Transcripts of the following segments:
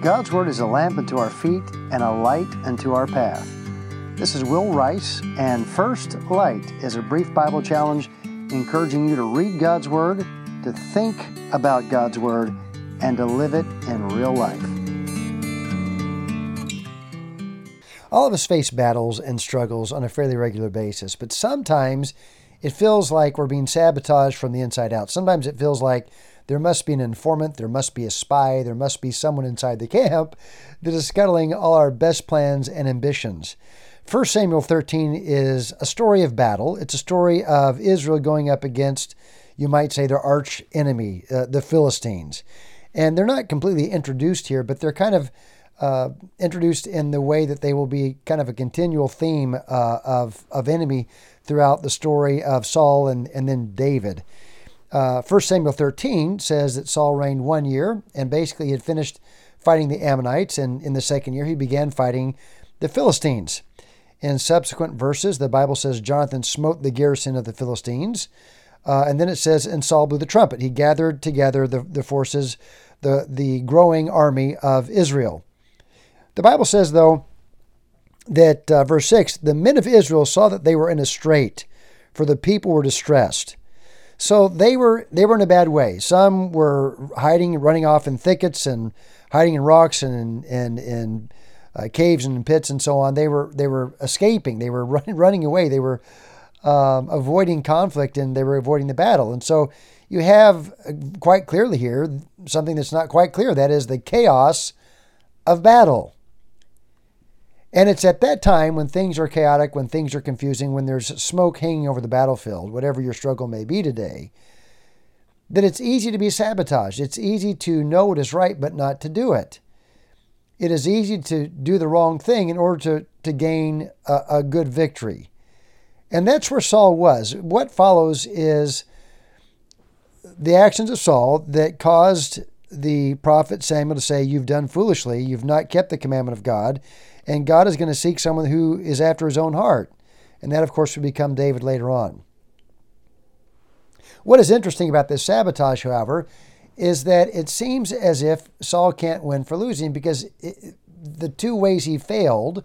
God's Word is a lamp unto our feet and a light unto our path. This is Will Rice, and First Light is a brief Bible challenge encouraging you to read God's Word, to think about God's Word, and to live it in real life. All of us face battles and struggles on a fairly regular basis, but sometimes it feels like we're being sabotaged from the inside out. Sometimes it feels like there must be an informant, there must be a spy, there must be someone inside the camp that is scuttling all our best plans and ambitions. 1 Samuel 13 is a story of battle. It's a story of Israel going up against, you might say, their arch enemy, uh, the Philistines. And they're not completely introduced here, but they're kind of uh, introduced in the way that they will be kind of a continual theme uh, of, of enemy throughout the story of Saul and, and then David. Uh, 1 Samuel 13 says that Saul reigned one year, and basically he had finished fighting the Ammonites, and in the second year he began fighting the Philistines. In subsequent verses, the Bible says Jonathan smote the garrison of the Philistines. Uh, and then it says, and Saul blew the trumpet. He gathered together the, the forces, the, the growing army of Israel. The Bible says, though, that uh, verse 6 the men of Israel saw that they were in a strait, for the people were distressed. So they were they were in a bad way. Some were hiding, running off in thickets and hiding in rocks and and in uh, caves and pits and so on. They were they were escaping. They were running running away. They were um, avoiding conflict and they were avoiding the battle. And so you have uh, quite clearly here something that's not quite clear. That is the chaos of battle. And it's at that time when things are chaotic, when things are confusing, when there's smoke hanging over the battlefield, whatever your struggle may be today, that it's easy to be sabotaged. It's easy to know what is right but not to do it. It is easy to do the wrong thing in order to, to gain a, a good victory. And that's where Saul was. What follows is the actions of Saul that caused the prophet Samuel to say, You've done foolishly, you've not kept the commandment of God and God is going to seek someone who is after his own heart. And that, of course, would become David later on. What is interesting about this sabotage, however, is that it seems as if Saul can't win for losing because it, the two ways he failed,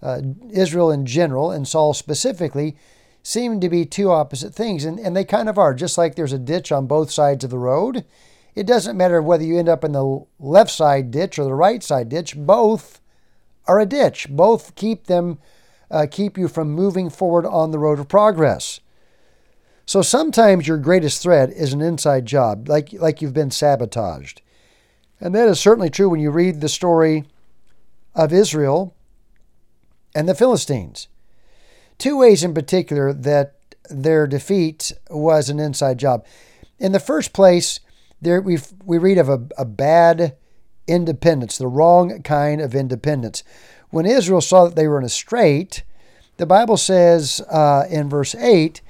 uh, Israel in general and Saul specifically, seem to be two opposite things. And, and they kind of are. Just like there's a ditch on both sides of the road, it doesn't matter whether you end up in the left side ditch or the right side ditch, both are a ditch. Both keep them uh, keep you from moving forward on the road of progress. So sometimes your greatest threat is an inside job, like like you've been sabotaged. And that is certainly true when you read the story of Israel and the Philistines. Two ways in particular that their defeat was an inside job. In the first place, there we we read of a, a bad independence, the wrong kind of independence. When Israel saw that they were in a strait, the Bible says uh, in verse 8,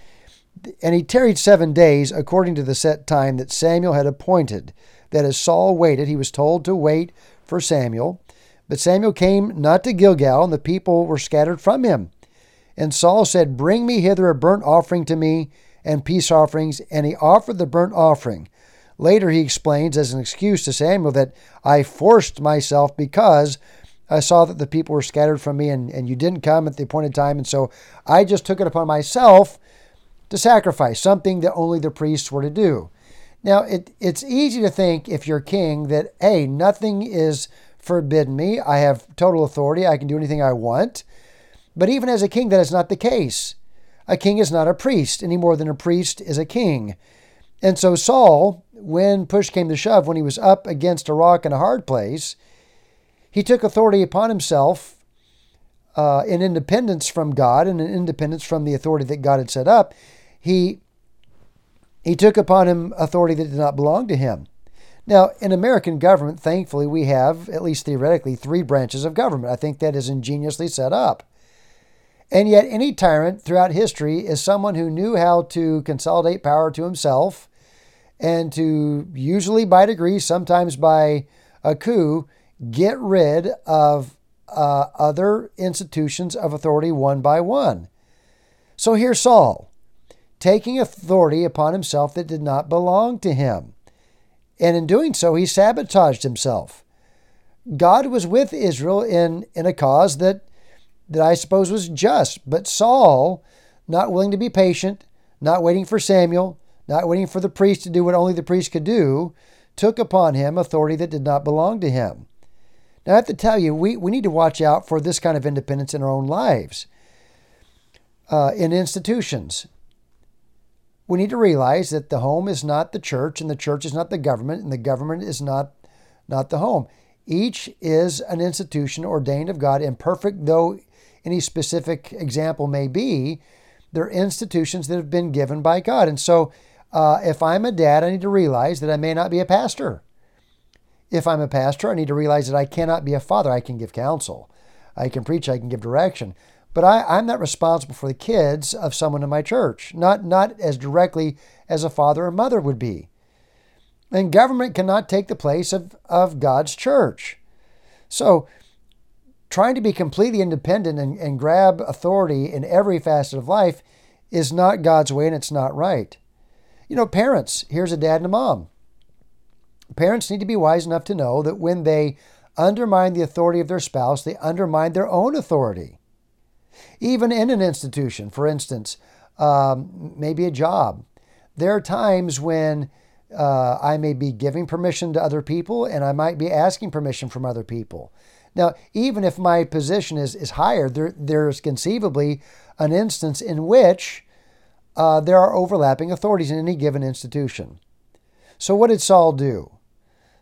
and he tarried seven days according to the set time that Samuel had appointed. That as Saul waited, he was told to wait for Samuel. But Samuel came not to Gilgal, and the people were scattered from him. And Saul said, Bring me hither a burnt offering to me and peace offerings. And he offered the burnt offering. Later, he explains as an excuse to Samuel that I forced myself because I saw that the people were scattered from me and, and you didn't come at the appointed time. And so I just took it upon myself to sacrifice, something that only the priests were to do. Now, it, it's easy to think if you're king that, hey, nothing is forbidden me. I have total authority. I can do anything I want. But even as a king, that is not the case. A king is not a priest any more than a priest is a king. And so Saul, when push came to shove, when he was up against a rock in a hard place, he took authority upon himself uh, in independence from God and in independence from the authority that God had set up. He he took upon him authority that did not belong to him. Now, in American government, thankfully, we have, at least theoretically, three branches of government. I think that is ingeniously set up. And yet, any tyrant throughout history is someone who knew how to consolidate power to himself and to usually by degree, sometimes by a coup, get rid of uh, other institutions of authority one by one. So here's Saul, taking authority upon himself that did not belong to him. And in doing so, he sabotaged himself. God was with Israel in, in a cause that, that I suppose was just. But Saul, not willing to be patient, not waiting for Samuel, not waiting for the priest to do what only the priest could do, took upon him authority that did not belong to him. Now, I have to tell you, we, we need to watch out for this kind of independence in our own lives, uh, in institutions. We need to realize that the home is not the church, and the church is not the government, and the government is not, not the home. Each is an institution ordained of God, imperfect though any specific example may be. They're institutions that have been given by God. And so, uh, if I'm a dad, I need to realize that I may not be a pastor. If I'm a pastor, I need to realize that I cannot be a father. I can give counsel, I can preach, I can give direction. But I, am not responsible for the kids of someone in my church, not, not as directly as a father or mother would be. And government cannot take the place of, of God's church. So, trying to be completely independent and, and grab authority in every facet of life is not God's way and it's not right. You know, parents, here's a dad and a mom. Parents need to be wise enough to know that when they undermine the authority of their spouse, they undermine their own authority. Even in an institution, for instance, um, maybe a job, there are times when uh, I may be giving permission to other people and I might be asking permission from other people. Now, even if my position is, is higher, there, there's conceivably an instance in which uh, there are overlapping authorities in any given institution. So, what did Saul do?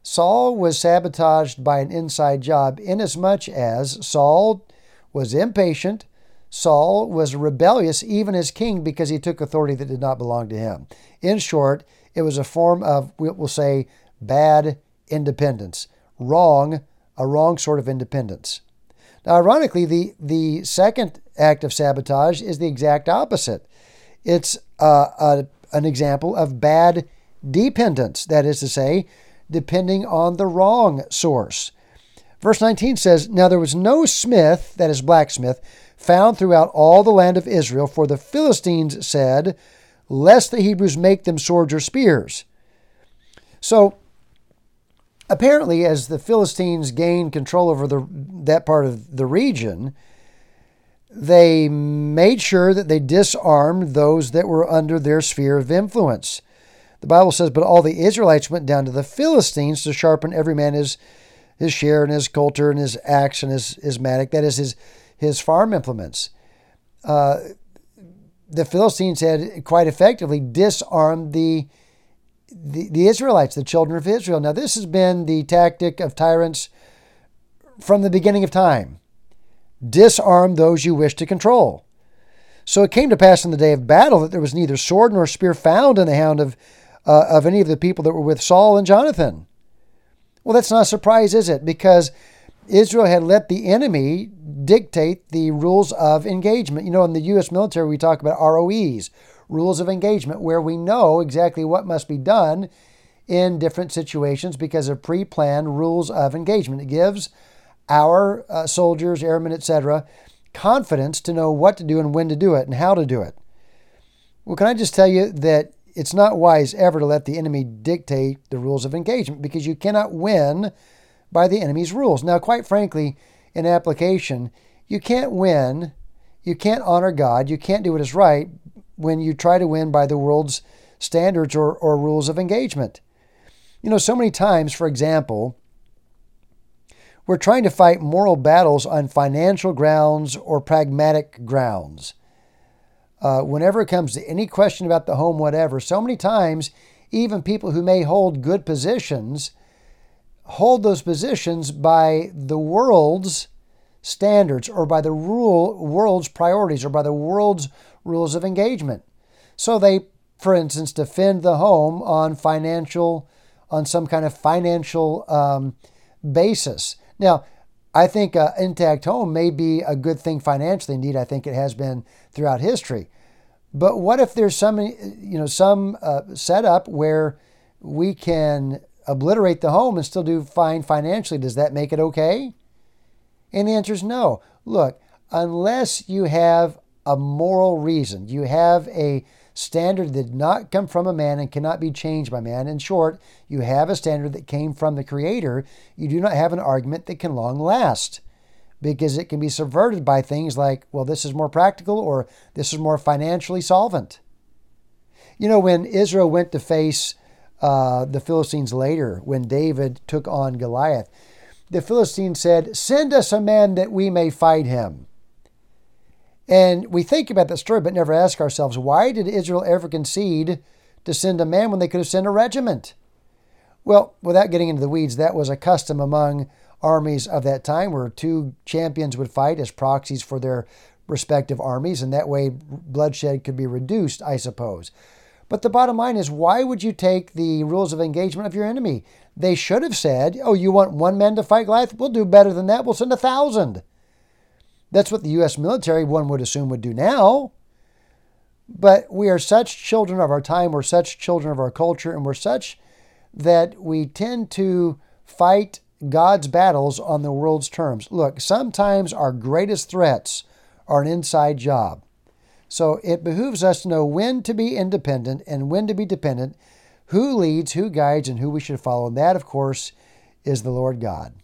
Saul was sabotaged by an inside job, inasmuch as Saul was impatient. Saul was rebellious, even as king, because he took authority that did not belong to him. In short, it was a form of, we'll say, bad independence, wrong a wrong sort of independence. Now, ironically, the, the second act of sabotage is the exact opposite. It's uh, a, an example of bad dependence, that is to say, depending on the wrong source. Verse 19 says, Now there was no smith, that is blacksmith, found throughout all the land of Israel, for the Philistines said, Lest the Hebrews make them swords or spears. So apparently, as the Philistines gained control over the, that part of the region, they made sure that they disarmed those that were under their sphere of influence. The Bible says, But all the Israelites went down to the Philistines to sharpen every man his, his share and his coulter and his axe and his, his mattock, that is, his, his farm implements. Uh, the Philistines had quite effectively disarmed the the, the Israelites, the children of Israel. Now, this has been the tactic of tyrants from the beginning of time disarm those you wish to control. So it came to pass in the day of battle that there was neither sword nor spear found in the hand of, uh, of any of the people that were with Saul and Jonathan. Well, that's not a surprise, is it? Because Israel had let the enemy dictate the rules of engagement. You know, in the U.S. military, we talk about ROEs, rules of engagement, where we know exactly what must be done in different situations because of pre planned rules of engagement. It gives our uh, soldiers, airmen, etc., confidence to know what to do and when to do it and how to do it. Well, can I just tell you that it's not wise ever to let the enemy dictate the rules of engagement because you cannot win by the enemy's rules. Now, quite frankly, in application, you can't win, you can't honor God, you can't do what is right when you try to win by the world's standards or, or rules of engagement. You know, so many times, for example, we're trying to fight moral battles on financial grounds or pragmatic grounds. Uh, whenever it comes to any question about the home, whatever, so many times, even people who may hold good positions hold those positions by the world's standards or by the rule, world's priorities or by the world's rules of engagement. So they, for instance, defend the home on financial, on some kind of financial um, basis. Now, I think an intact home may be a good thing financially. Indeed, I think it has been throughout history. But what if there's some, you know, some uh, setup where we can obliterate the home and still do fine financially? Does that make it okay? And the answer is no. Look, unless you have a moral reason, you have a standard did not come from a man and cannot be changed by man. In short, you have a standard that came from the Creator. You do not have an argument that can long last because it can be subverted by things like, well, this is more practical or this is more financially solvent. You know, when Israel went to face uh, the Philistines later, when David took on Goliath, the Philistines said, Send us a man that we may fight him. And we think about that story, but never ask ourselves, why did Israel ever concede to send a man when they could have sent a regiment? Well, without getting into the weeds, that was a custom among armies of that time where two champions would fight as proxies for their respective armies, and that way bloodshed could be reduced, I suppose. But the bottom line is, why would you take the rules of engagement of your enemy? They should have said, oh, you want one man to fight Goliath? We'll do better than that. We'll send a thousand. That's what the U.S. military, one would assume, would do now. But we are such children of our time, we're such children of our culture, and we're such that we tend to fight God's battles on the world's terms. Look, sometimes our greatest threats are an inside job. So it behooves us to know when to be independent and when to be dependent, who leads, who guides, and who we should follow. And that, of course, is the Lord God.